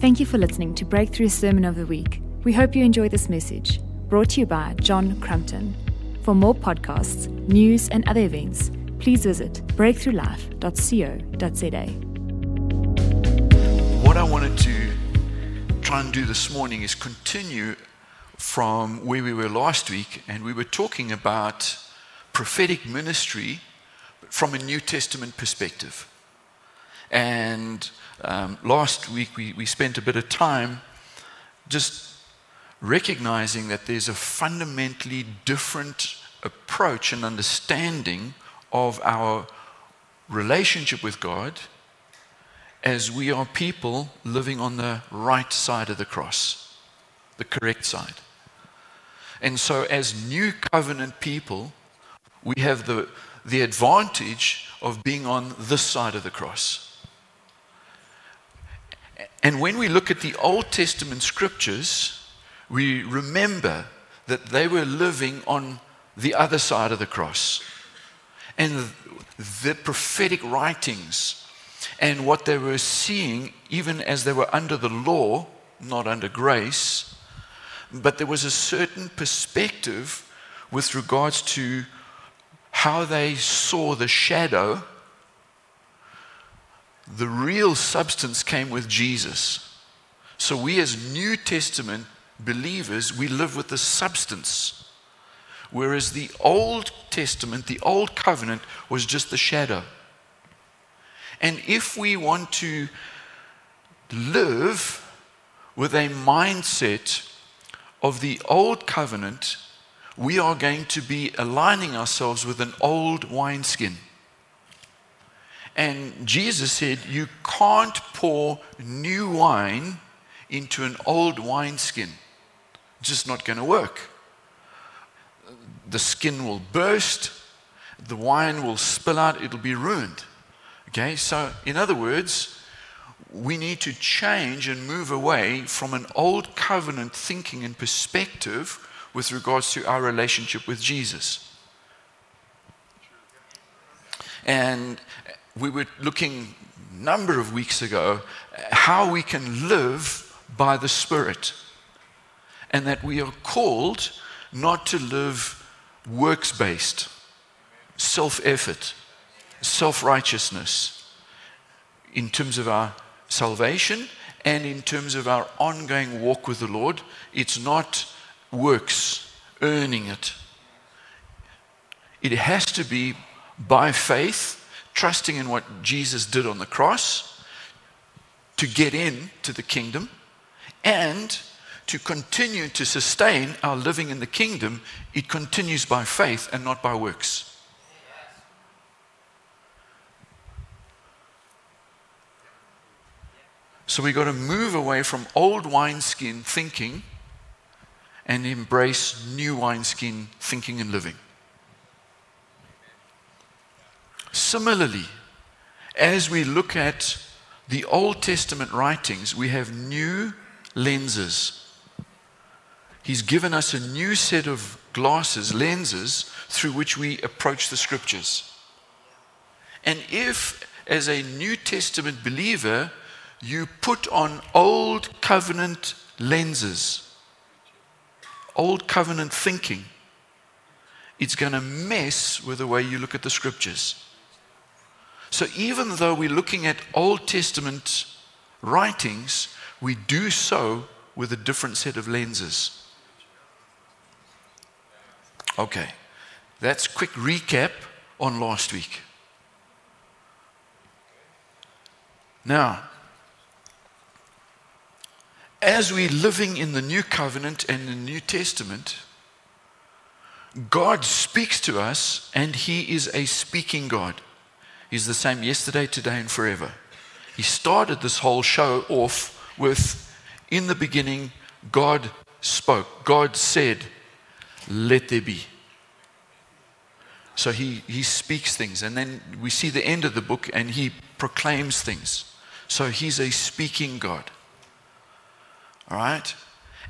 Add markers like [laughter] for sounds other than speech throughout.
Thank you for listening to Breakthru Sermon of the Week. We hope you enjoy this message, brought to you by John Crumpton. For more podcasts, news, and other events, please visit breakthrulife.co.za. What I wanted to try and do this morning is continue from where we were last week, and we were talking about prophetic ministry from a New Testament perspective. And um, last week we, we spent a bit of time just recognizing that there's a fundamentally different approach and understanding of our relationship with God as we are people living on the right side of the cross, the correct side. And so, as new covenant people, we have the, the advantage of being on this side of the cross. And when we look at the Old Testament scriptures, we remember that they were living on the other side of the cross. And the prophetic writings and what they were seeing, even as they were under the law, not under grace, but there was a certain perspective with regards to how they saw the shadow the real substance came with Jesus. So we, as New Testament believers, we live with the substance. Whereas the Old Testament, the Old Covenant, was just the shadow. And if we want to live with a mindset of the Old Covenant, we are going to be aligning ourselves with an old wineskin. And Jesus said, You can't pour new wine into an old wineskin. It's just not going to work. The skin will burst, the wine will spill out, it'll be ruined. Okay, so in other words, we need to change and move away from an old covenant thinking and perspective with regards to our relationship with Jesus. And we were looking a number of weeks ago how we can live by the Spirit and that we are called not to live works based, self effort, self righteousness in terms of our salvation and in terms of our ongoing walk with the Lord. It's not works, earning it. It has to be by faith trusting in what Jesus did on the cross to get in to the kingdom and to continue to sustain our living in the kingdom, it continues by faith and not by works. So we've got to move away from old wineskin thinking and embrace new wineskin thinking and living. Similarly, as we look at the Old Testament writings, we have new lenses. He's given us a new set of glasses, lenses, through which we approach the scriptures. And if, as a New Testament believer, you put on old covenant lenses, old covenant thinking, it's going to mess with the way you look at the scriptures. So even though we're looking at Old Testament writings, we do so with a different set of lenses. Okay, that's quick recap on last week. Now, as we're living in the New Covenant and the New Testament, God speaks to us and He is a speaking God. He's the same yesterday, today, and forever. He started this whole show off with In the beginning, God spoke. God said, Let there be. So he, he speaks things. And then we see the end of the book and he proclaims things. So he's a speaking God. All right?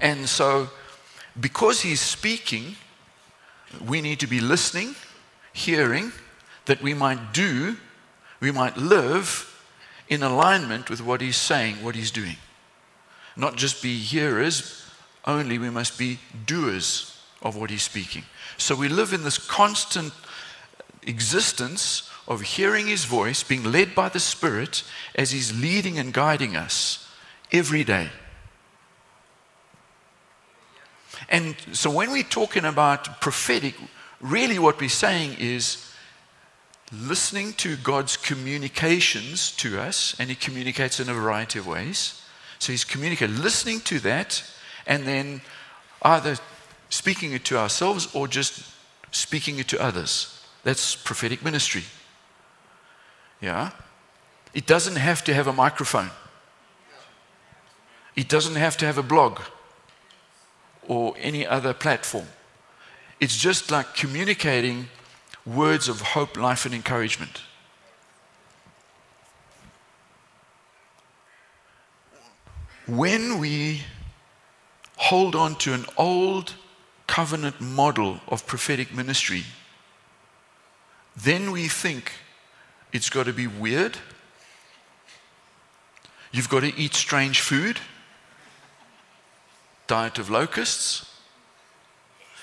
And so, because he's speaking, we need to be listening, hearing, that we might do we might live in alignment with what he's saying, what he's doing. not just be hearers only, we must be doers of what he's speaking. So we live in this constant existence of hearing his voice, being led by the Spirit as he's leading and guiding us every day. And so when we're talking about prophetic, really what we're saying is listening to God's communications to us, and He communicates in a variety of ways. So He's communicating, listening to that, and then either speaking it to ourselves or just speaking it to others. That's prophetic ministry. Yeah? It doesn't have to have a microphone, it doesn't have to have a blog or any other platform. It's just like communicating words of hope, life, and encouragement. When we hold on to an old covenant model of prophetic ministry, then we think it's got to be weird. You've got to eat strange food, diet of locusts.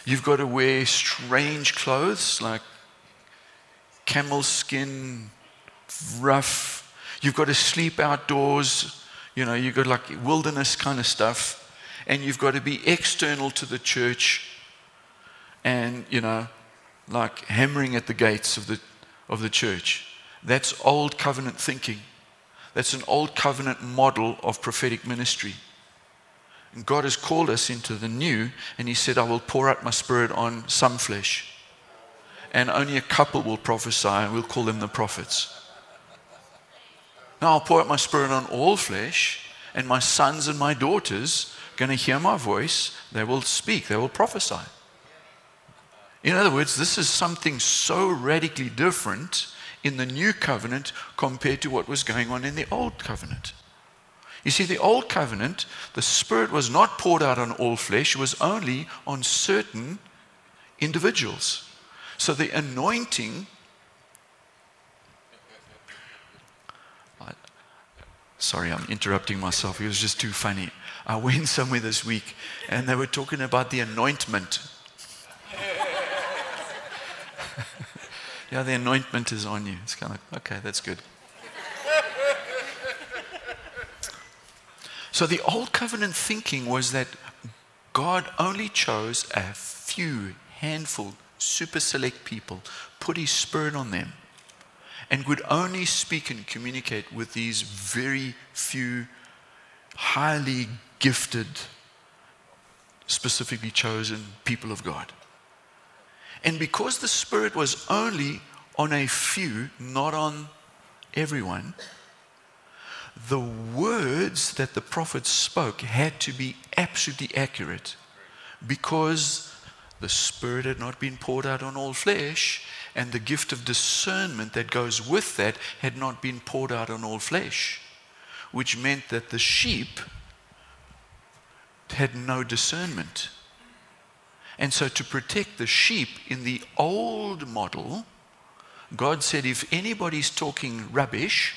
You've got to wear strange clothes like camel skin, rough. You've got to sleep outdoors. You know, you've got like wilderness kind of stuff. And you've got to be external to the church and, you know, like hammering at the gates of the, of the church. That's old covenant thinking. That's an old covenant model of prophetic ministry. And God has called us into the new, and He said, I will pour out my spirit on some flesh and only a couple will prophesy, and we'll call them the prophets. Now I'll pour out my spirit on all flesh, and my sons and my daughters are going to hear my voice. They will speak, they will prophesy. In other words, this is something so radically different in the new covenant compared to what was going on in the old covenant. You see, the old covenant, the Spirit was not poured out on all flesh, it was only on certain individuals. So the anointing. Sorry, I'm interrupting myself. It was just too funny. I went somewhere this week and they were talking about the anointment. yeah, the anointment is on you. It's kind of, okay, that's good. So the old covenant thinking was that God only chose a few handful super select people, put his spirit on them, and would only speak and communicate with these very few highly gifted, specifically chosen people of God. And because the Spirit was only on a few, not on everyone, the words that the prophets spoke had to be absolutely accurate because the Spirit had not been poured out on all flesh, and the gift of discernment that goes with that had not been poured out on all flesh, which meant that the sheep had no discernment. And so, to protect the sheep in the old model, God said if anybody's talking rubbish,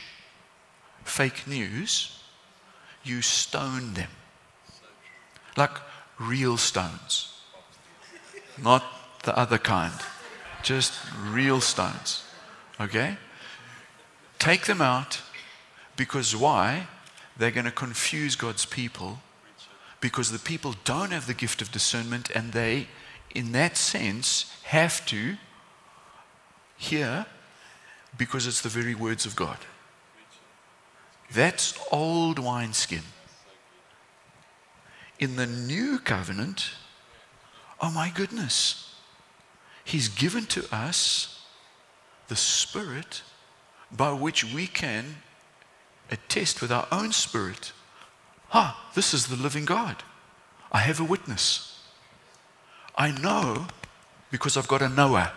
fake news, you stone them. Like real stones not the other kind, just real stones. Okay? Take them out because why? They're going to confuse God's people because the people don't have the gift of discernment and they, in that sense, have to hear because it's the very words of God. That's old wineskin. In the new covenant, Oh my goodness. He's given to us the Spirit by which we can attest with our own spirit ah, this is the living God. I have a witness. I know because I've got a knower.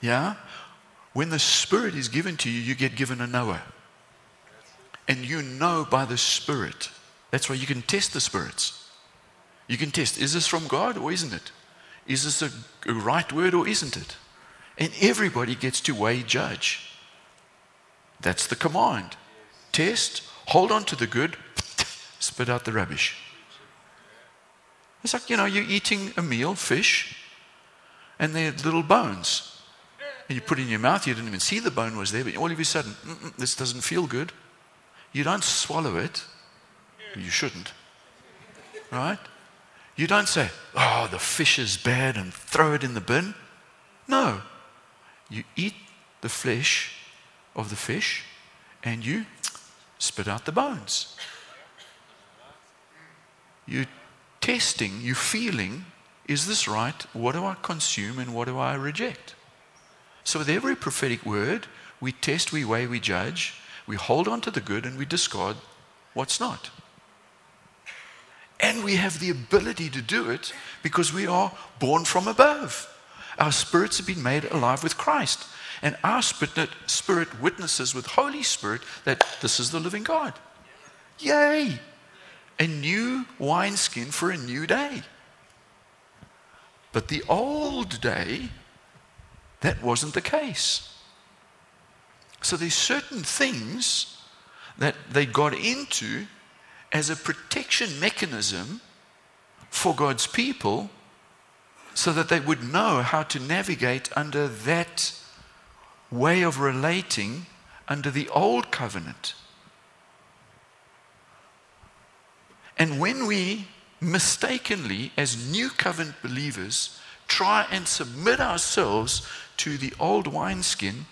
Yeah? When the Spirit is given to you, you get given a knower. And you know by the Spirit. That's why you can test the spirits. You can test is this from God or isn't it? Is this a, right word or isn't it? And everybody gets to weigh judge. That's the command. Test hold on to the good, [sniffs] spit out the rubbish. It's like, you know, you're eating a meal, fish, and they're little bones. And you put it in your mouth, you didn't even see the bone was there, but all of a sudden, this doesn't feel good. You don't swallow it. You shouldn't. Right? You don't say, oh, the fish is bad and throw it in the bin. No. You eat the flesh of the fish and you spit out the bones. You're testing, you're feeling, is this right? What do I consume and what do I reject? So, with every prophetic word, we test, we weigh, we judge, we hold on to the good and we discard what's not. And we have the ability to do it because we are born from above. Our spirits have been made alive with Christ. And our spirit witnesses with Holy Spirit that this is the living God. Yay! A new wineskin for a new day. But the old day, that wasn't the case. So there's certain things that they got into as a protection mechanism for God's people so that they would know how to navigate under that way of relating under the old covenant. And when we mistakenly, as new covenant believers, try and submit ourselves to the old wineskin,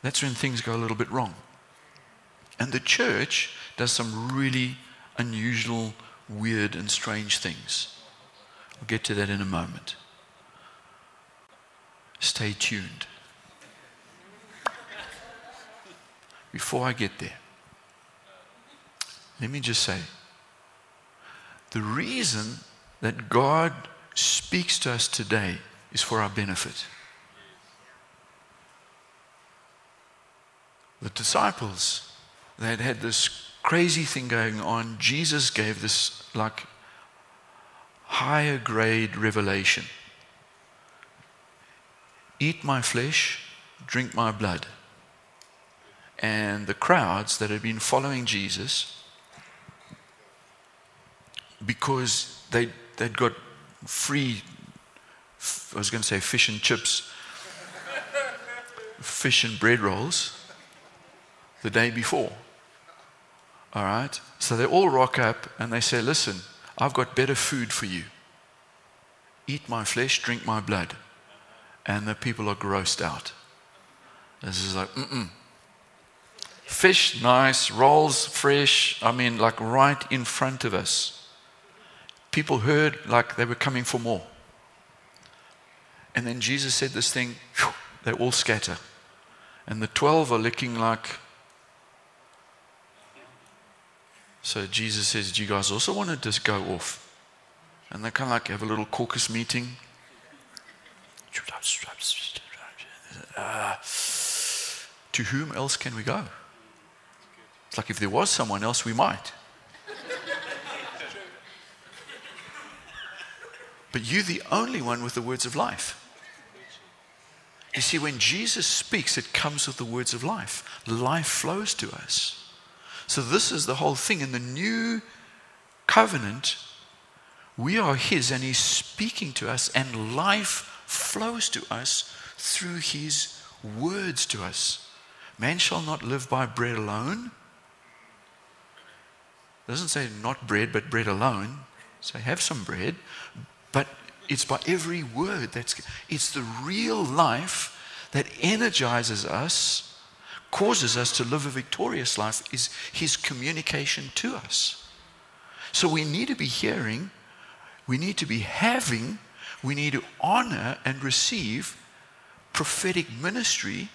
that's when things go a little bit wrong. And the church does some really unusual, weird, and strange things. I'll get to that in a moment. Stay tuned. Before I get there, let me just say the reason that God speaks to us today is for our benefit. The disciples, they had had this crazy thing going on. Jesus gave this like higher grade revelation Eat my flesh, drink my blood. And the crowds that had been following Jesus, because they, they'd got free, I was going to say fish and chips, fish and bread rolls the day before. All right? So they all rock up and they say, Listen, I've got better food for you. Eat my flesh, drink my blood. And the people are grossed out. This is like, mm mm. Fish, nice. Rolls, fresh. I mean, like right in front of us. People heard like they were coming for more. And then Jesus said this thing, they all scatter. And the 12 are looking like, So Jesus says, Do you guys also want to just go off? And they kind of like have a little caucus meeting. Uh, to whom else can we go? It's like if there was someone else, we might. but you're the only one with the words of life. You see, when Jesus speaks, it comes with the words of life. Life flows to us. So, this is the whole thing. In the new covenant, we are His and He's speaking to us, and life flows to us through His words to us. Man shall not live by bread alone. It doesn't say not bread, but bread alone. Say have some bread, but it's by every word that's it's the real life that energizes us causes us to live a victorious life is his communication to us. So we need to be hearing, we need to be having, we need to honor and receive prophetic ministry,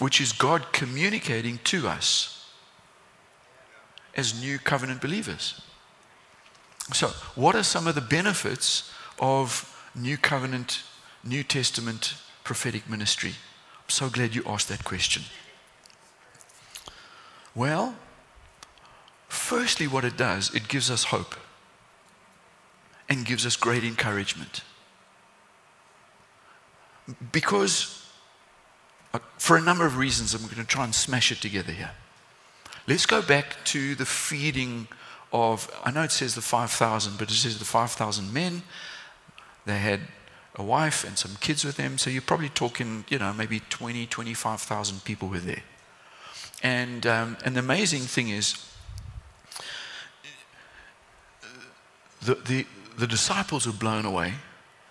which is God communicating to us as new covenant believers. So, what are some of the benefits of new covenant, New Testament prophetic ministry? I'm so glad you asked that question. Well, firstly, what it does, it gives us hope and gives us great encouragement. Because, uh, for a number of reasons, I'm going to try and smash it together here. let's go back to the feeding of, I know it says the 5,000, but it says the 5,000 men. They had a wife and some kids with them. So you're probably talking, you know, maybe 20, 25,000 people were there. And, um, and the amazing thing is, the, the, the disciples were blown away,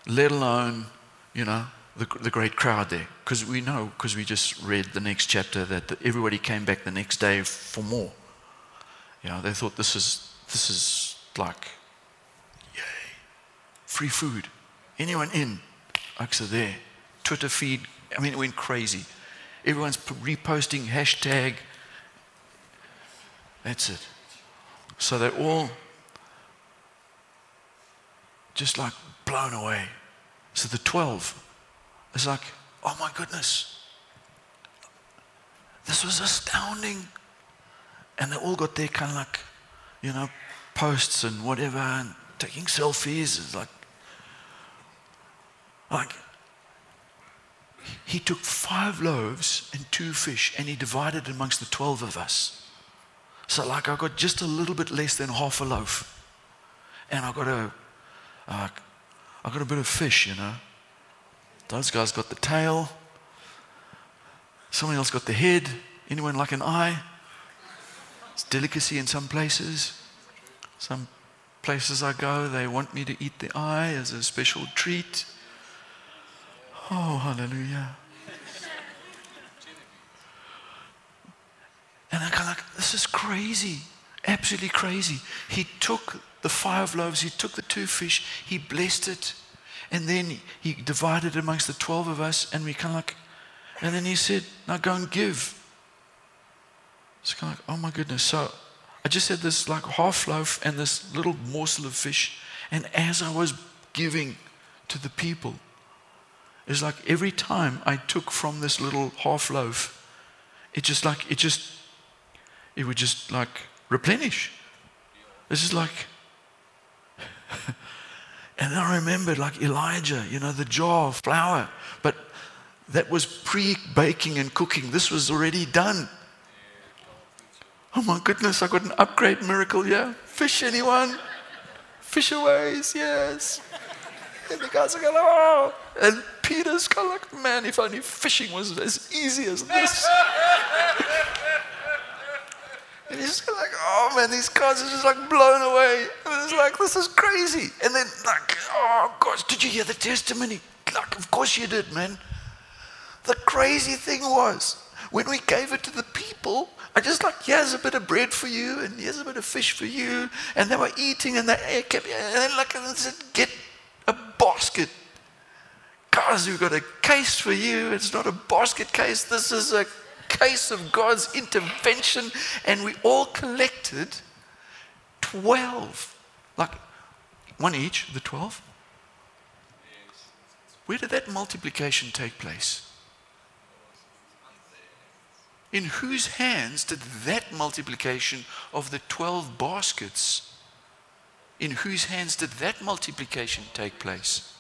let alone, you know, the, the great crowd there. Because we know, because we just read the next chapter, that the, everybody came back the next day for more. You know, they thought this is, this is like, yay, free food. Anyone in? Oaks there. Twitter feed, I mean, it went crazy. Everyone's reposting hashtag. That's it. So they're all just like blown away. So the 12 is like, oh my goodness. This was astounding. And they all got their kind of like, you know, posts and whatever and taking selfies. It's like, like, he took five loaves and two fish and he divided amongst the 12 of us. So, like, I got just a little bit less than half a loaf. And I got a, uh, I got a bit of fish, you know. Those guys got the tail. Someone else got the head. Anyone like an eye? It's delicacy in some places. Some places I go, they want me to eat the eye as a special treat. Oh, hallelujah. And I'm kind of like, this is crazy. Absolutely crazy. He took the five loaves, he took the two fish, he blessed it, and then he divided it amongst the 12 of us, and we kind of like, and then he said, now go and give. It's kind of like, oh my goodness. So I just had this like half loaf and this little morsel of fish, and as I was giving to the people, it's like every time I took from this little half loaf, it just like, it just, it would just like replenish. This is like, [laughs] and I remembered like Elijah, you know, the jar of flour, but that was pre baking and cooking. This was already done. Oh my goodness, I got an upgrade miracle here. Fish, anyone? Fishaways, yes. [laughs] And the guys are going, oh. And Peter's kind of like, man, if only fishing was as easy as this. [laughs] and he's like, oh man, these guys are just like blown away. And it's like, this is crazy. And then, like, oh gosh, did you hear the testimony? Like, of course you did, man. The crazy thing was, when we gave it to the people, I just like, here's a bit of bread for you, and here's a bit of fish for you. And they were eating, and they kept, and then like, and said, get a basket. Guys, we've got a case for you. It's not a basket case. This is a case of God's intervention. And we all collected 12. Like one each, the 12. Where did that multiplication take place? In whose hands did that multiplication of the 12 baskets in whose hands did that multiplication take place?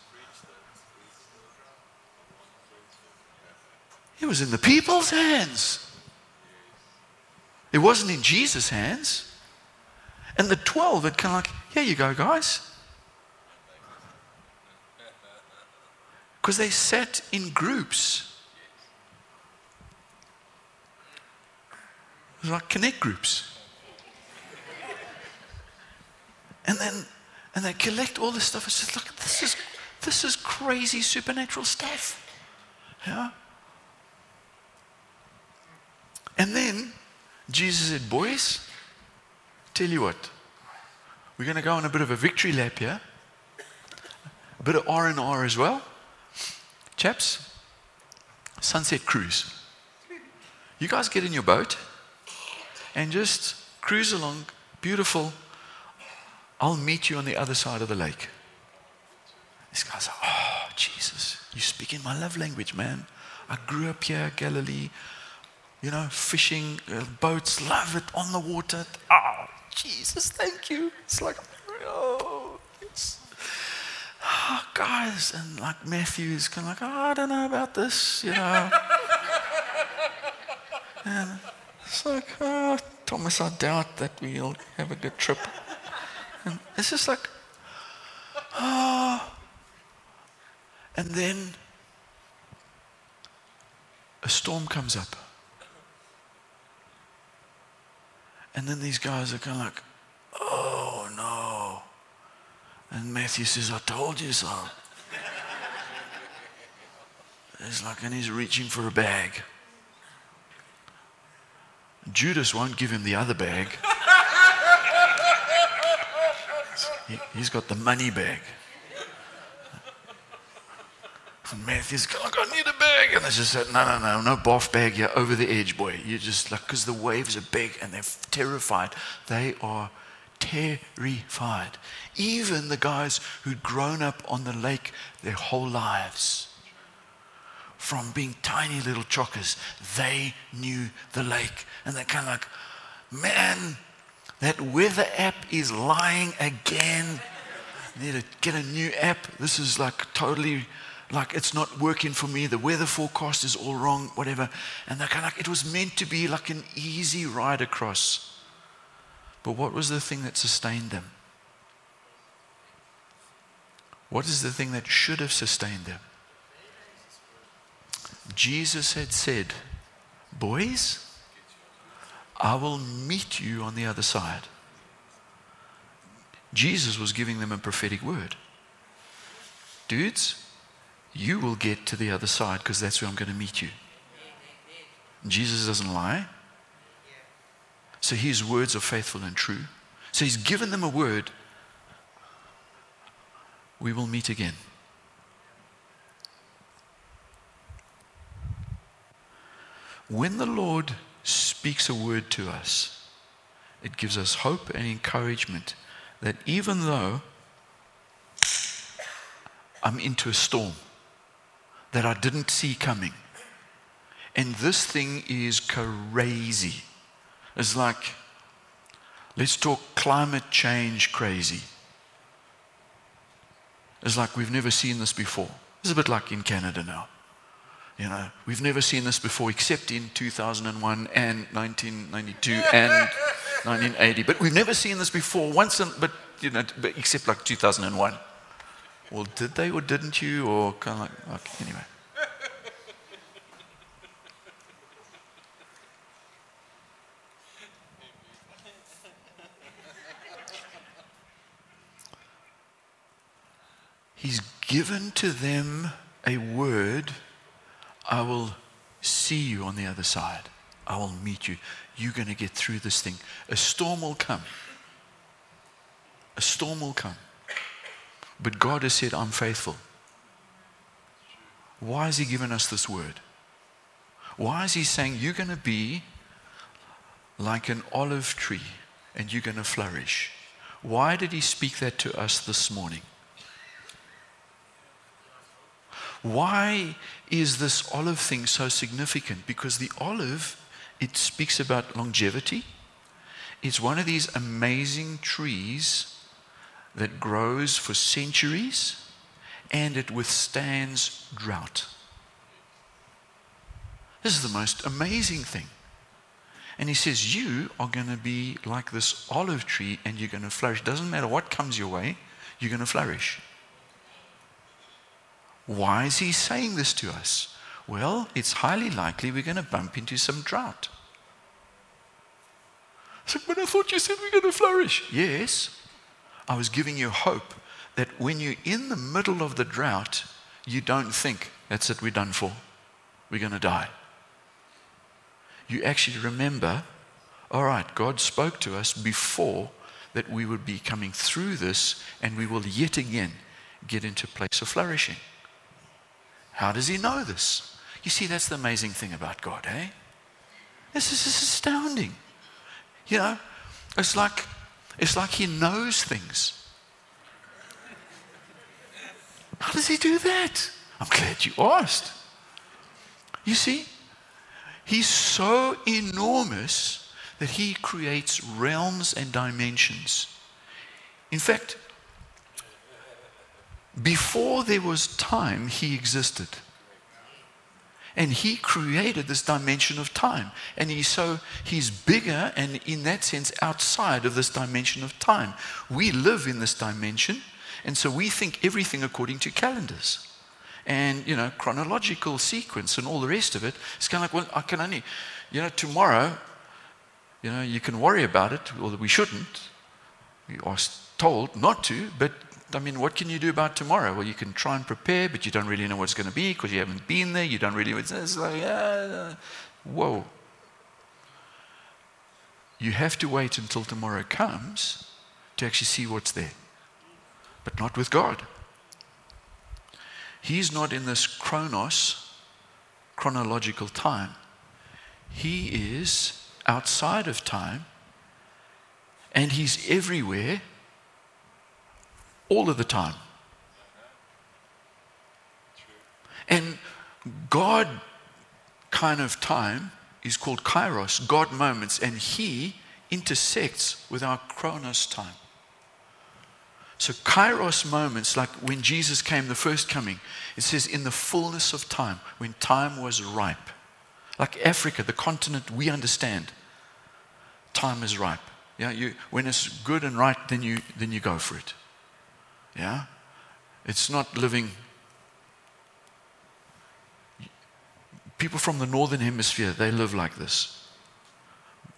It was in the people's hands. It wasn't in Jesus' hands. And the 12 had kind of like, here you go, guys. Because they sat in groups. It was like connect groups. And then and they collect all this stuff. It's just look, this is this is crazy supernatural stuff. Yeah. And then Jesus said, Boys, tell you what, we're going to go on a bit of a victory lap here. A bit of R and R as well. Chaps, sunset cruise. You guys get in your boat and just cruise along, beautiful I'll meet you on the other side of the lake. This guy's like, oh, Jesus, you speak in my love language, man. I grew up here, Galilee, you know, fishing, uh, boats, love it, on the water. Oh, Jesus, thank you. It's like, oh, it's, oh guys. And like Matthew's kind of like, oh, I don't know about this, you know. [laughs] and it's like, oh, Thomas, I doubt that we'll have a good trip. And it's just like, ah. And then a storm comes up. And then these guys are kind of like, oh no. And Matthew says, I told you so. It's like, and he's reaching for a bag. Judas won't give him the other bag. He, has got the money bag. And Matthew's like, I need a bag. And they just said, no, no, no, no boff bag You're over the edge, boy. You're just like, because the waves are big and they're terrified. They are terrified. Even the guys who'd grown up on the lake their whole lives, from being tiny little chockers, they knew the lake. And they're kind of like, man, that weather app is lying again. I need to get a new app. This is like totally like it's not working for me. The weather forecast is all wrong, whatever. And they're kind of like, it was meant to be like an easy ride across. But what was the thing that sustained them? What is the thing that should have sustained them? Jesus had said, Boys, I will meet you on the other side. Jesus was giving them a prophetic word. Dudes, you will get to the other side because that's where I'm going to meet you. Jesus doesn't lie. So his words are faithful and true. So he's given them a word. We will meet again. When the Lord speaks a word to us, it gives us hope and encouragement that even though I'm into a storm that I didn't see coming, and this thing is crazy. It's like, let's talk climate change crazy. It's like we've never seen this before. It's a bit like in Canada now. You know, we've never seen this before except in 2001 and 1992 and 1980. But we've never seen this before once, in, but, you know, except like 2001. Well, did they or didn't you? Or kind of like, okay, anyway. He's given to them a word I will see you on the other side. I will meet you. You're going to get through this thing. A storm will come. A storm will come. But God has said, I'm faithful. Why has He given us this word? Why is He saying, You're going to be like an olive tree and you're going to flourish? Why did He speak that to us this morning? Why is this olive thing so significant? Because the olive, it speaks about longevity. It's one of these amazing trees that grows for centuries and it withstands drought. This is the most amazing thing. And he says, You are going to be like this olive tree and you're going to flourish. Doesn't matter what comes your way, you're going to flourish. Why is he saying this to us? Well, it's highly likely we're going to bump into some drought. I said, but I thought you said we're going to flourish. Yes. I was giving you hope that when you're in the middle of the drought, you don't think, that's it, we're done for. We're going to die. You actually remember, all right, God spoke to us before that we would be coming through this and we will yet again get into a place of flourishing. How does he know this? You see, that's the amazing thing about God, eh? This is astounding. You know, it's like it's like he knows things. How does he do that? I'm glad you asked. You see, he's so enormous that he creates realms and dimensions. In fact, before there was time, he existed. And he created this dimension of time. And so he's bigger and in that sense outside of this dimension of time. We live in this dimension, and so we think everything according to calendars. And you know, chronological sequence and all the rest of it. It's kind of like, well, I can only, you know, tomorrow, you know, you can worry about it, or we shouldn't. We are told not to, but I mean, what can you do about tomorrow? Well, you can try and prepare, but you don't really know what's going to be because you haven't been there. You don't really. It's like, uh, whoa. You have to wait until tomorrow comes to actually see what's there, but not with God. He's not in this chronos, chronological time. He is outside of time, and He's everywhere all of the time. And God kind of time is called kairos, God moments, and He intersects with our chronos time. So, kairos moments, like when Jesus came, the first coming, it says in the fullness of time, when time was ripe. Like Africa, the continent we understand, time is ripe. Yeah, you, when it's good and right, then you, then you go for it. Yeah? It's not living. People from the northern hemisphere, they live like this.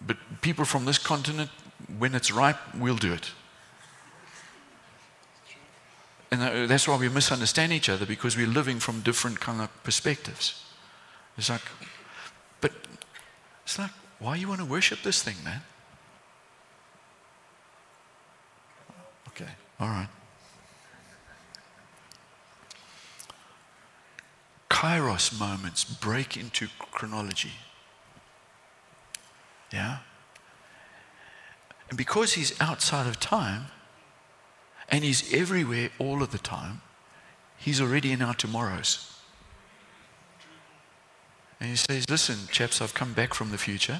But people from this continent, when it's ripe, we'll do it. And uh, that's why we misunderstand each other because we're living from different kind of perspectives. It's like, but it's like, why you want to worship this thing, man? Okay, all right. Kairos moments break into chronology. Yeah? And because he's outside of time and he's everywhere all of the time, he's already in our tomorrows. And he says, Listen, chaps, I've come back from the future.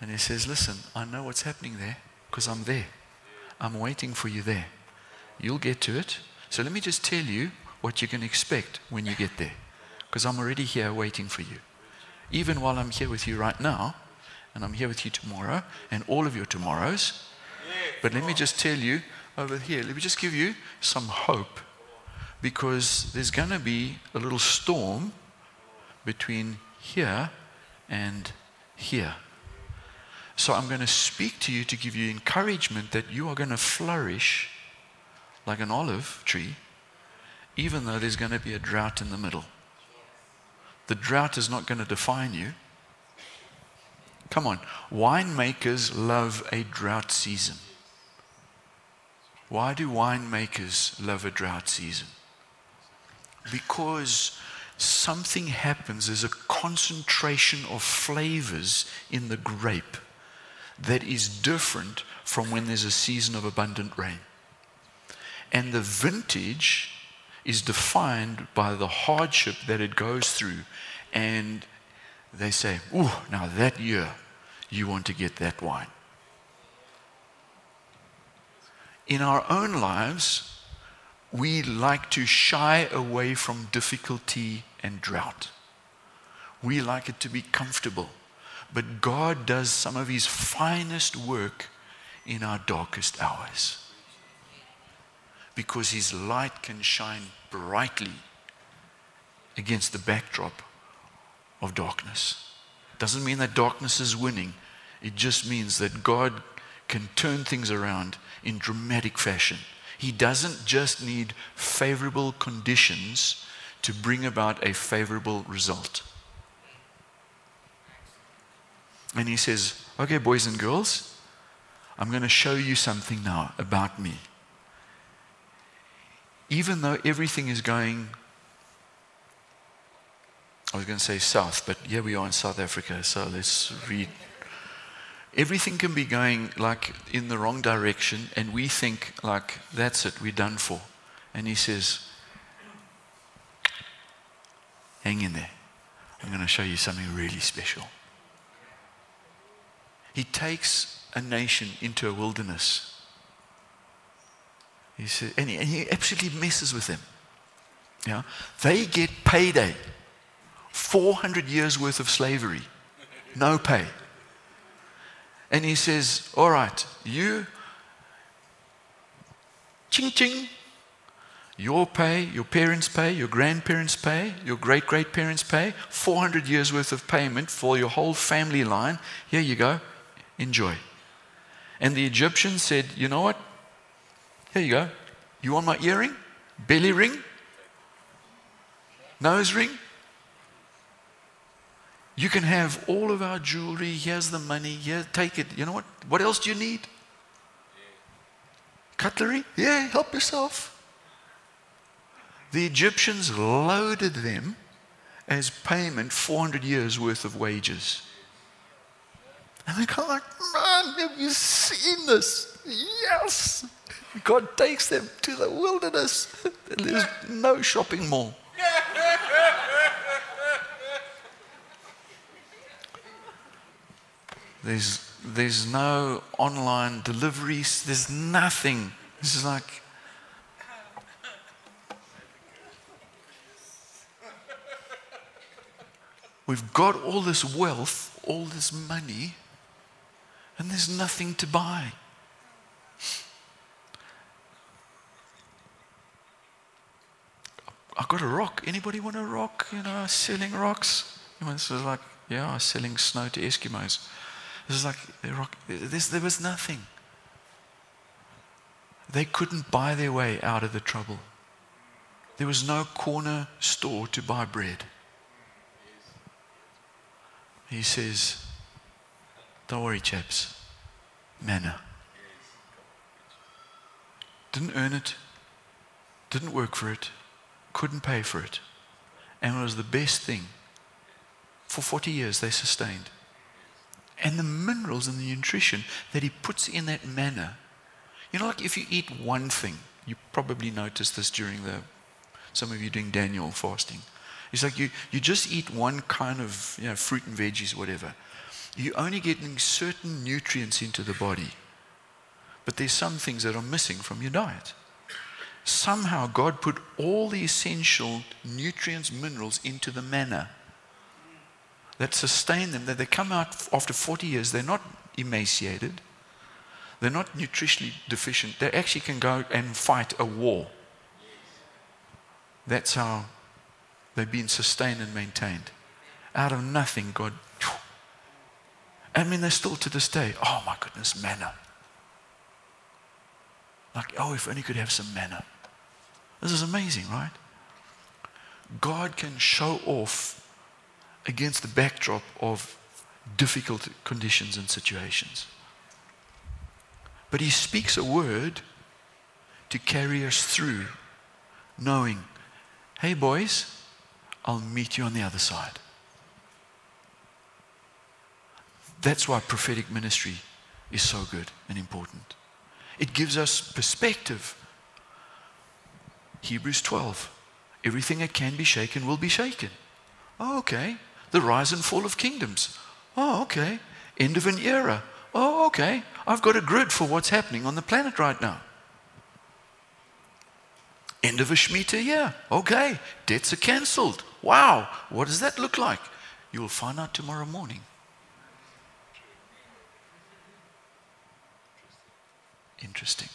And he says, Listen, I know what's happening there because I'm there. I'm waiting for you there. You'll get to it. So let me just tell you what you can expect when you get there. Because I'm already here waiting for you. Even while I'm here with you right now, and I'm here with you tomorrow, and all of your tomorrows. But let me just tell you over here, let me just give you some hope. Because there's going to be a little storm between here and here. So I'm going to speak to you to give you encouragement that you are going to flourish like an olive tree, even though there's going to be a drought in the middle. The drought is not going to define you. Come on, winemakers love a drought season. Why do winemakers love a drought season? Because something happens, there's a concentration of flavors in the grape that is different from when there's a season of abundant rain. And the vintage is defined by the hardship that it goes through. And they say, Ooh, now that year, you want to get that wine. In our own lives, we like to shy away from difficulty and drought. We like it to be comfortable. But God does some of his finest work in our darkest hours. Because his light can shine brightly against the backdrop of darkness. It doesn't mean that darkness is winning. It just means that God can turn things around in dramatic fashion. He doesn't just need favorable conditions to bring about a favorable result. And he says, Okay, boys and girls, I'm going to show you something now about me. Even though everything is going, I was going to say south, but here we are in South Africa, so let's read. Everything can be going like in the wrong direction, and we think, like, that's it, we're done for. And he says, Hang in there. I'm going to show you something really special. He takes a nation into a wilderness. He said, and he, and he absolutely messes with them. Yeah? They get payday. 400 years worth of slavery. No pay. And he says, All right, you, ching ching, your pay, your parents' pay, your grandparents' pay, your great great parents' pay, 400 years worth of payment for your whole family line. Here you go, enjoy. And the Egyptians said, You know what? Here you go. You want my earring? Belly ring? Nose ring? You can have all of our jewelry. Here's the money. Here, take it. You know what? What else do you need? Cutlery? Yeah, help yourself. The Egyptians loaded them as payment 400 years worth of wages. And they're kind of like, man, have you seen this? Yes. God takes them to the wilderness. [laughs] There's no shopping mall. [laughs] There's, there's no online deliveries. There's nothing. This is like, [laughs] we've got all this wealth, all this money, and there's nothing to buy. I've got a rock. Anybody want a rock? You know, selling rocks. This was like, yeah, I'm selling snow to Eskimos. This is like a rock. This, there was nothing. They couldn't buy their way out of the trouble. There was no corner store to buy bread. He says, Don't worry, chaps. Manna. Didn't earn it, didn't work for it, couldn't pay for it. And it was the best thing. For 40 years, they sustained. And the minerals and the nutrition that he puts in that manna. You know, like if you eat one thing, you probably noticed this during the, some of you doing Daniel fasting. It's like you, you just eat one kind of you know, fruit and veggies, whatever. You're only getting certain nutrients into the body. But there's some things that are missing from your diet somehow God put all the essential nutrients, minerals into the manna that sustain them, that they come out after 40 years, they're not emaciated, they're not nutritionally deficient, they actually can go and fight a war. That's how they've been sustained and maintained. Out of nothing, God. I mean, they're still to this day, oh my goodness, manna. Like, oh, if only could have some manna. This is amazing, right? God can show off against the backdrop of difficult conditions and situations. But He speaks a word to carry us through, knowing, hey, boys, I'll meet you on the other side. That's why prophetic ministry is so good and important. It gives us perspective Hebrews 12. Everything that can be shaken will be shaken. Oh, okay. The rise and fall of kingdoms. Oh, okay. End of an era. Oh, okay. I've got a grid for what's happening on the planet right now. End of a Shemitah year. Okay. Debts are cancelled. Wow. What does that look like? You'll find out tomorrow morning. Interesting.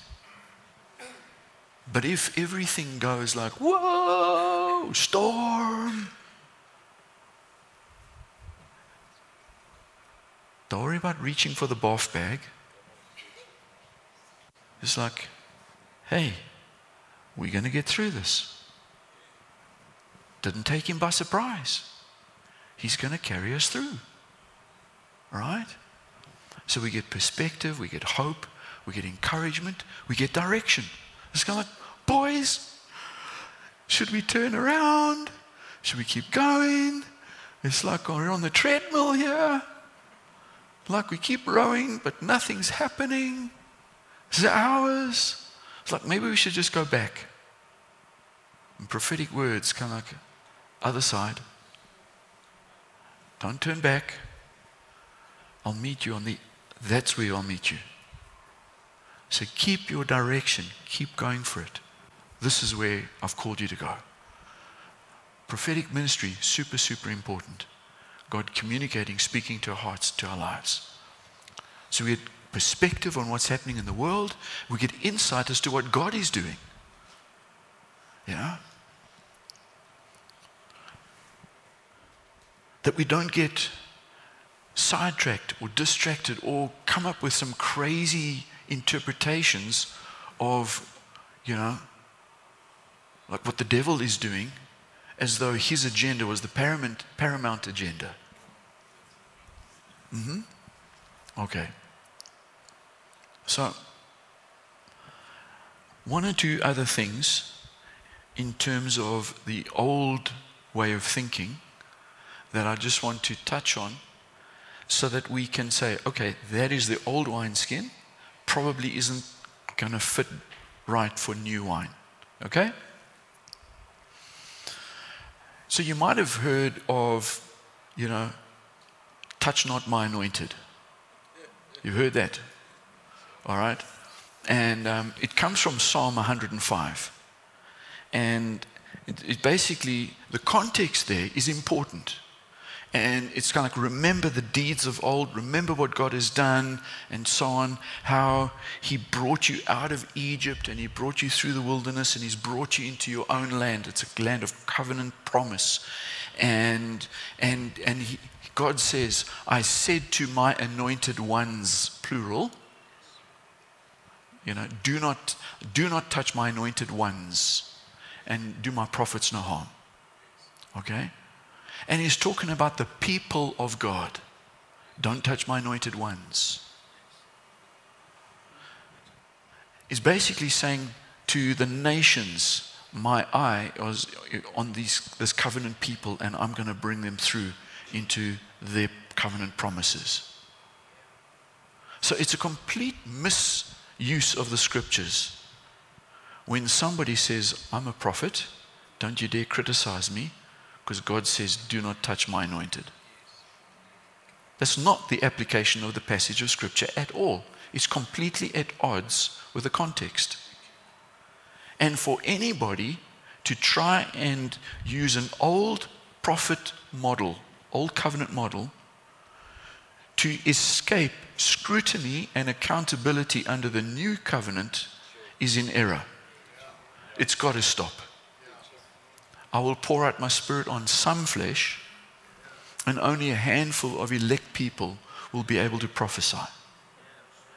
But if everything goes like, whoa, storm, don't worry about reaching for the bath bag. It's like, hey, we're going to get through this. Didn't take him by surprise. He's going to carry us through. Right? So we get perspective, we get hope, we get encouragement, we get direction. It's kind of like, boys, should we turn around? Should we keep going? It's like we're on the treadmill here. Like we keep rowing, but nothing's happening. It's hours. It's like maybe we should just go back. And prophetic words kind of like other side. Don't turn back. I'll meet you on the, that's where I'll meet you. So keep your direction, keep going for it. This is where I've called you to go. Prophetic ministry, super, super important. God communicating, speaking to our hearts, to our lives. So we get perspective on what's happening in the world, we get insight as to what God is doing. Yeah? That we don't get sidetracked or distracted or come up with some crazy interpretations of, you know, like what the devil is doing, as though his agenda was the paramount, paramount agenda. Mm-hmm. Okay. So, one or two other things in terms of the old way of thinking that I just want to touch on so that we can say, okay, that is the old wineskin, probably isn't going to fit right for new wine. Okay? So you might have heard of, you know, touch not my anointed. You've heard that. All right? And um, it comes from Psalm 105. And it, it basically, the context there is important. And it's kind of like remember the deeds of old, remember what God has done, and so on. How He brought you out of Egypt and He brought you through the wilderness and He's brought you into your own land. It's a land of covenant promise. And, and, and he, God says, I said to my anointed ones, plural, you know, do not, do not touch my anointed ones and do my prophets no harm. Okay? And he's talking about the people of God. Don't touch my anointed ones. He's basically saying to the nations, My eye is on these, this covenant people, and I'm going to bring them through into their covenant promises. So it's a complete misuse of the scriptures. When somebody says, I'm a prophet, don't you dare criticize me, because God says, Do not touch my anointed. That's not the application of the passage of Scripture at all. It's completely at odds with the context. And for anybody to try and use an old prophet model, old covenant model, to escape scrutiny and accountability under the new covenant is in error. It's got to stop. I will pour out my spirit on some flesh, and only a handful of elect people will be able to prophesy.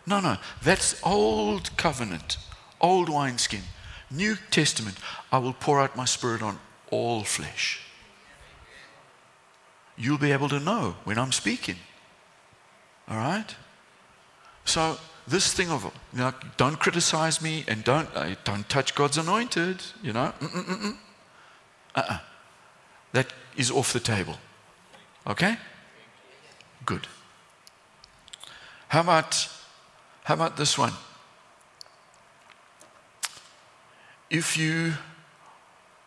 No, no, that's old covenant, old wineskin. New Testament, I will pour out my spirit on all flesh. You'll be able to know when I'm speaking. All right? So, this thing of, you know, don't criticize me and don't, uh, don't touch God's anointed, you know, Mm-mm-mm. Uh-uh. That is off the table. Okay? Good. How about how about this one? If you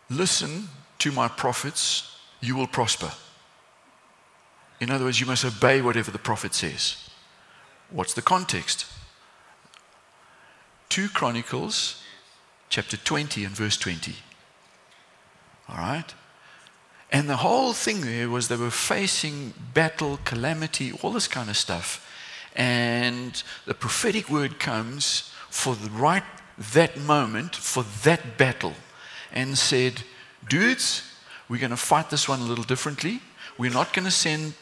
listen to my prophets, you will prosper. In other words, you must obey whatever the prophet says. What's the context? 2 Chronicles chapter 20 and verse 20. All right? And the whole thing there was they were facing battle, calamity, all this kind of stuff. And the prophetic word comes for the right that moment, for that battle, and said, Dudes, we're going to fight this one a little differently. We're not going to send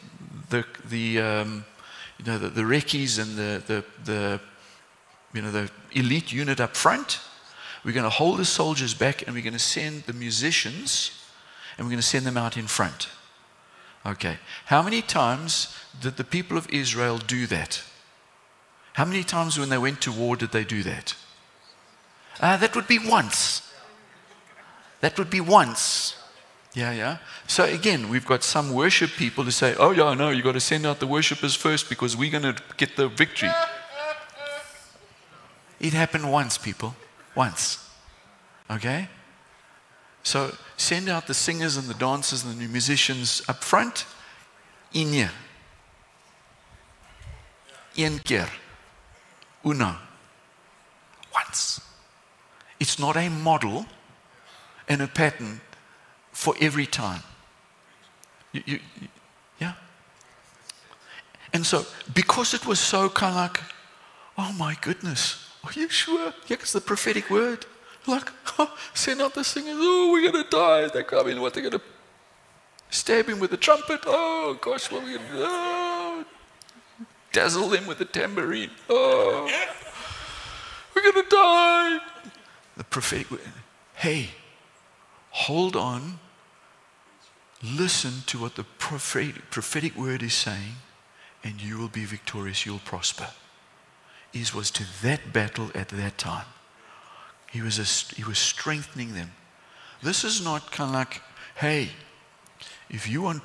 the, the, um, you know, the, the recce's and the, the, the, you know, the elite unit up front. We're going to hold the soldiers back and we're going to send the musicians and we're going to send them out in front. Okay. How many times did the people of Israel do that? How many times when they went to war did they do that? Uh, that would be once. That would be once. Yeah, yeah. So again, we've got some worship people who say, oh, yeah, no, you've got to send out the worshippers first because we're going to get the victory. It happened once, people. Once. Okay? So send out the singers and the dancers and the musicians up front. Een keer. Una. Once. It's not a model and a pattern for every time. You, you, yeah? And so, because it was so kind of like, oh my goodness, are you sure? Yeah, it's the prophetic word. Like, oh, send out the singers, oh, we're going to die. They come in, what, they're going to stab him with a trumpet? Oh, gosh, what are we going to do? Oh, dazzle them with a tambourine. Oh, we're going to die. The prophetic word. Hey, hold on. Listen to what the prophetic, prophetic word is saying, and you will be victorious. You'll prosper. Was to that battle at that time. He was, a, he was strengthening them. This is not kind of like, hey, if you want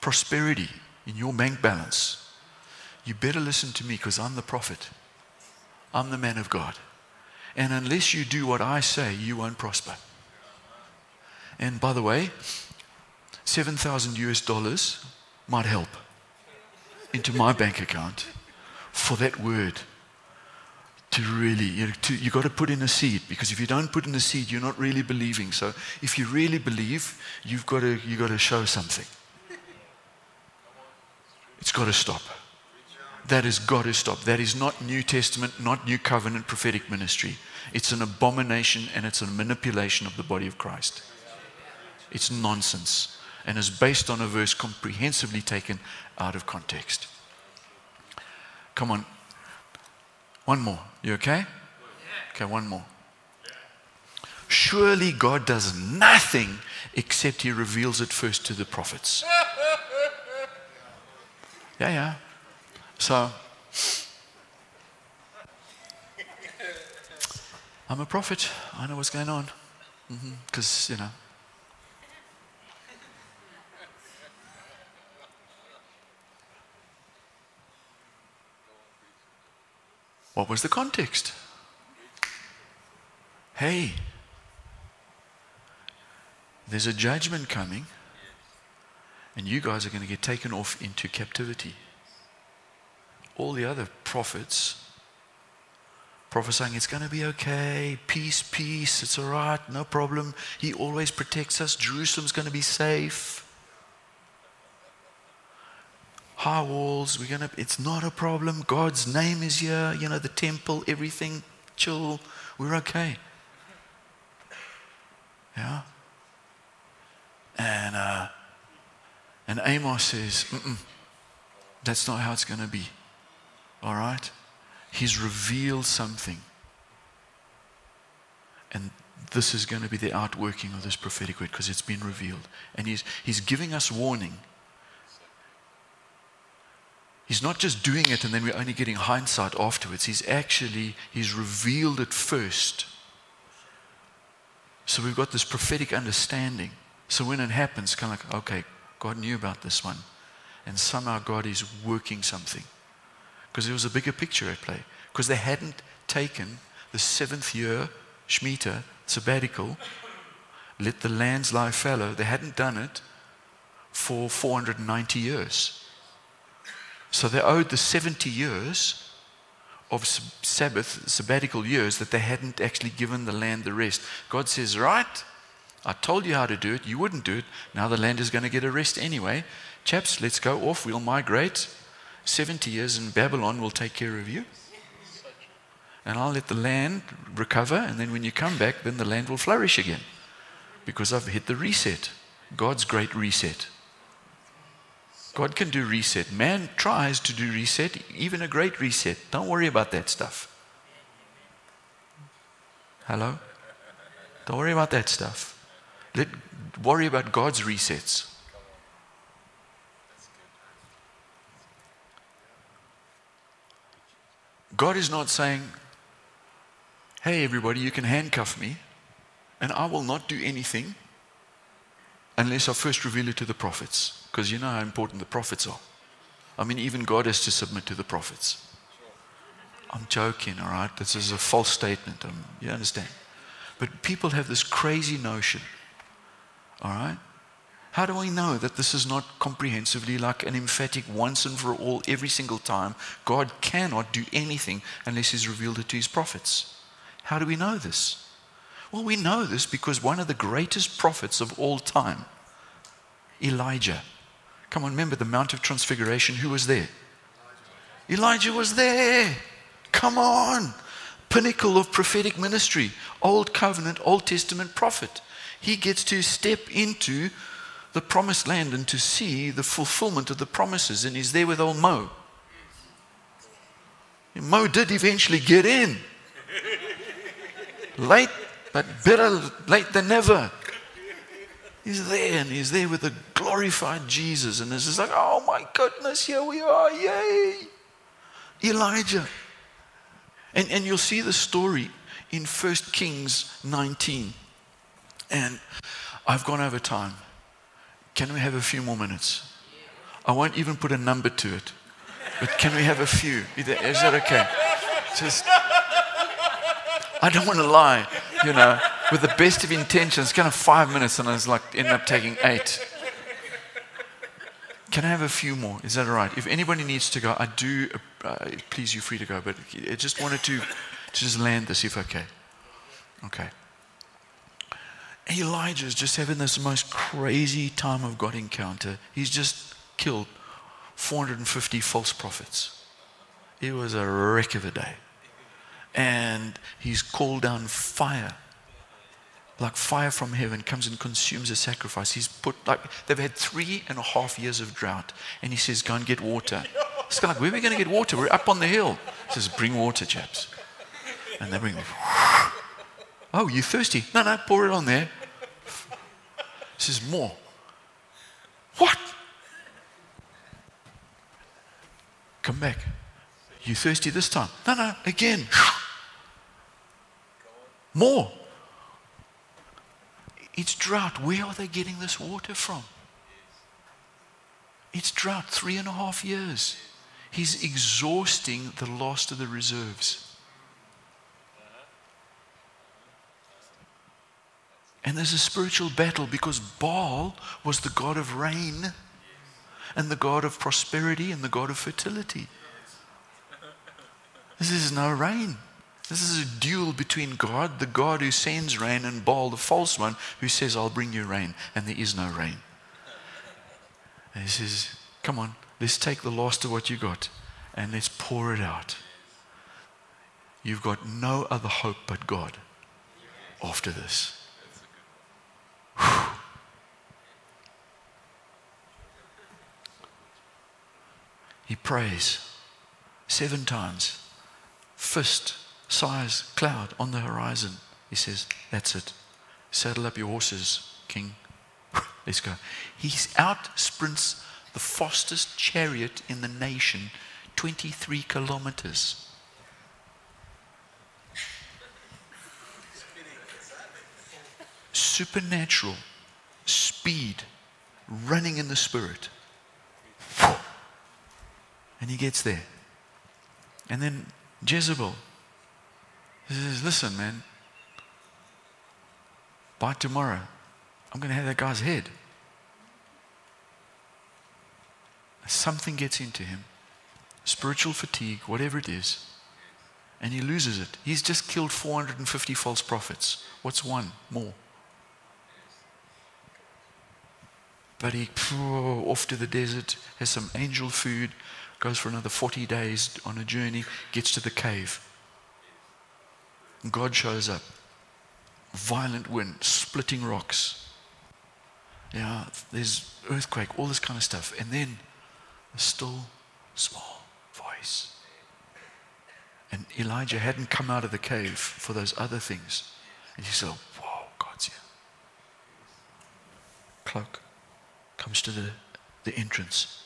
prosperity in your bank balance, you better listen to me because I'm the prophet. I'm the man of God. And unless you do what I say, you won't prosper. And by the way, 7,000 US dollars might help into my bank account for that word to really, you know, to, you got to put in a seed because if you don't put in a seed, you're not really believing. So if you really believe, you've got to, you got to show something. It's got to stop. That has got to stop. That is not New Testament, not New Covenant prophetic ministry. It's an abomination and it's a manipulation of the body of Christ. It's nonsense and is based on a verse comprehensively taken out of context. Come on. One more. You okay? Okay, one more. Surely God does nothing except He reveals it first to the prophets. Yeah, yeah. So, I'm a prophet. I know what's going on. Because, mm-hmm. you know. What was the context? Hey, there's a judgment coming, and you guys are going to get taken off into captivity all the other prophets prophesying it's going to be okay, peace, peace, it's all right, no problem. He always protects us. Jerusalem's going to be safe. High walls, we're to, it's not a problem. God's name is here, you know, the temple, everything, chill, we're okay. Yeah? And, uh, and Amos says, that's not how it's to be. All right? He's revealed something. And this is going to be the outworking of this prophetic word because it's been revealed. And he's, he's giving us warning. He's not just doing it and then we're only getting hindsight afterwards. He's actually, he's revealed it first. So we've got this prophetic understanding. So when it happens, kind of like, okay, God knew about this one. And somehow God is working something because there was a bigger picture at play. Because they hadn't taken the seventh year Shemitah sabbatical, let the lands lie fallow. They hadn't done it for 490 years. So they owed the 70 years of Sabbath, sabbatical years, that they hadn't actually given the land the rest. God says, Right, I told you how to do it. You wouldn't do it. Now the land is going to get a rest anyway. Chaps, let's go off. We'll migrate. 70 years in Babylon will take care of you. And I'll let the land recover, and then when you come back, then the land will flourish again. Because I've hit the reset. God's great reset. God can do reset. Man tries to do reset, even a great reset. Don't worry about that stuff. Hello? Don't worry about that stuff. Let worry about God's resets. God is not saying, hey, everybody, you can handcuff me, and I will not do anything unless I first reveal it to the prophets. Because you know how important the prophets are. I mean, even God has to submit to the prophets. I'm joking, all right? This is a false statement. Um, you understand? But people have this crazy notion, all right? How do we know that this is not comprehensively like an emphatic once and for all, every single time? God cannot do anything unless He's revealed it to His prophets. How do we know this? Well, we know this because one of the greatest prophets of all time, Elijah. Come on, remember the Mount of Transfiguration? Who was there? Elijah was there. Come on. Pinnacle of prophetic ministry, Old Covenant, Old Testament prophet. He gets to step into the promised land and to see the fulfillment of the promises, and he's there with old Mo. Mo did eventually get in. [laughs] Late, but better late than never. He's there and he's there with the glorified Jesus. And it's just like, oh my goodness, here we are, yay. Elijah. And, and you'll see the story in 1 Kings 19. And I've gone over time. Can we have a few more minutes? I won't even put a number to it. But can we have a few? Is that okay? Just, I don't want to lie, you know, with the best of intentions, kind of five minutes, and I was like, end up taking eight. Can I have a few more? Is that all right? If anybody needs to go, I do, uh, please, you free to go, but I just wanted to, to just land this, if okay. Okay. Elijah is just having this most crazy time of God encounter. He's just killed 450 false prophets. It was a wreck of a day. And he's called down fire. Like fire from heaven comes and consumes a sacrifice. He's put like they've had three and a half years of drought. And he says, Go and get water. It's like, where are we going to get water? We're up on the hill. He says, Bring water, chaps. And they bring Oh, you thirsty? No, no, pour it on there. He says, More. What? Come back. You thirsty this time? No, no, again. More. It's drought. Where are they getting this water from? It's drought, three and a half years. He's exhausting the last of the reserves. And there's a spiritual battle because Baal was the god of rain and the God of prosperity and the God of fertility. This is no rain. This is a duel between God, the God who sends rain, and Baal, the false one, who says, I'll bring you rain, and there is no rain. And he says, Come on, let's take the last of what you got and let's pour it out. You've got no other hope but God after this. Whew. He prays seven times. Fist size cloud on the horizon. He says, That's it. Saddle up your horses, king. [laughs] Let's go. He out sprints the fastest chariot in the nation, 23 kilometers. Supernatural speed, running in the spirit. And he gets there. And then Jezebel says, Listen, man, by tomorrow, I'm going to have that guy's head. Something gets into him spiritual fatigue, whatever it is, and he loses it. He's just killed 450 false prophets. What's one more? But he off to the desert, has some angel food, goes for another 40 days on a journey, gets to the cave. God shows up. Violent wind, splitting rocks. Yeah, there's earthquake, all this kind of stuff. And then a still, small voice. And Elijah hadn't come out of the cave for those other things. And he said, Whoa, God's here. Cloak comes to the, the entrance.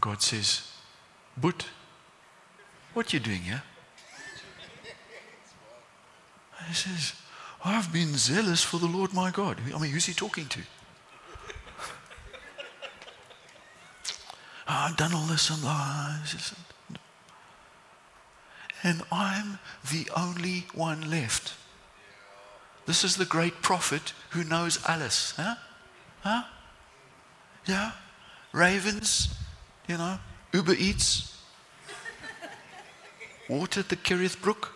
God says, But what are you doing here? He says, I've been zealous for the Lord my God. I mean, who's he talking to? I've done all this and that. And I'm the only one left. This is the great prophet who knows Alice. Huh? Huh? Yeah? Ravens, you know, Uber Eats. watered the Kerith Brook.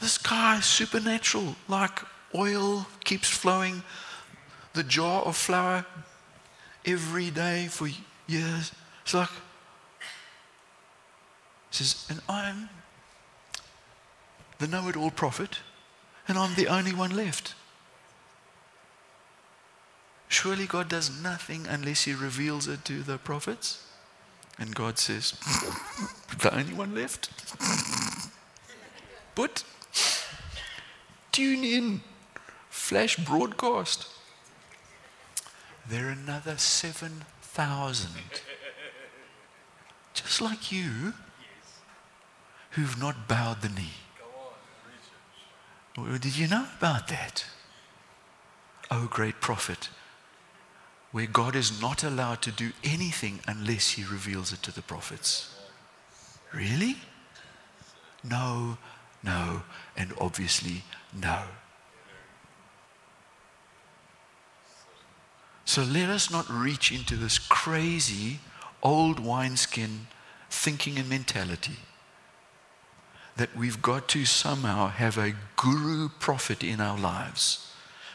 This guy, supernatural, like oil keeps flowing, the jar of flour every day for years. It's like, says, and I'm the know it all prophet, and I'm the only one left. Surely God does nothing unless He reveals it to the prophets. And God says, [laughs] the only one left. [laughs] but tune in, flash broadcast. There are another 7,000, just like you, who've not bowed the knee. Did you know about that? Oh, great prophet, where God is not allowed to do anything unless he reveals it to the prophets. Really? No, no, and obviously no. So let us not reach into this crazy old wineskin thinking and mentality that we've got to somehow have a guru prophet in our lives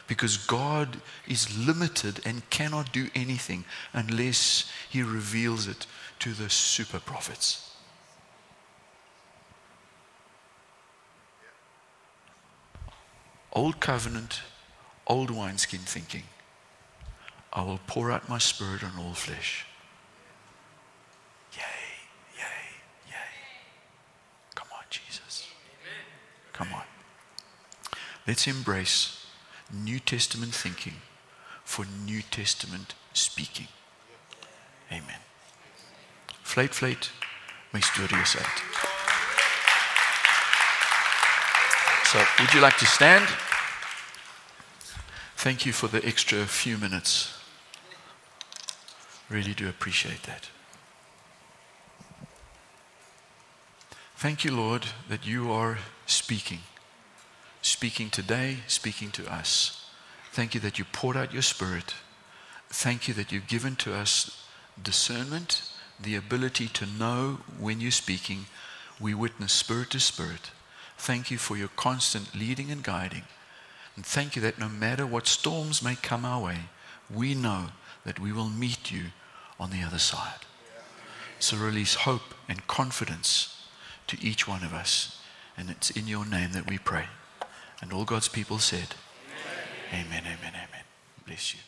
because God is limited and cannot do anything unless He reveals it to the super prophets. Old covenant, old wineskin thinking. I will pour out my spirit on all flesh. Yay, yay, yay. Come on. Jesus. Come on. Let's embrace New Testament thinking for New Testament speaking. Amen. Fluit, fluit, my story is uit. So, would you like to stand? Thank you for the extra few minutes. Really do appreciate that. Thank you, Lord, that you are speaking. Speaking today, speaking to us. Thank you that you poured out your spirit. Thank you that you've given to us discernment, the ability to know when you're speaking. We witness spirit to spirit. Thank you for your constant leading and guiding. And thank you that no matter what storms may come our way, we know that we will meet you on the other side. So release hope and confidence to each one of us. And it's in your name that we pray. And all God's people said, Amen, amen, amen. amen. Bless you.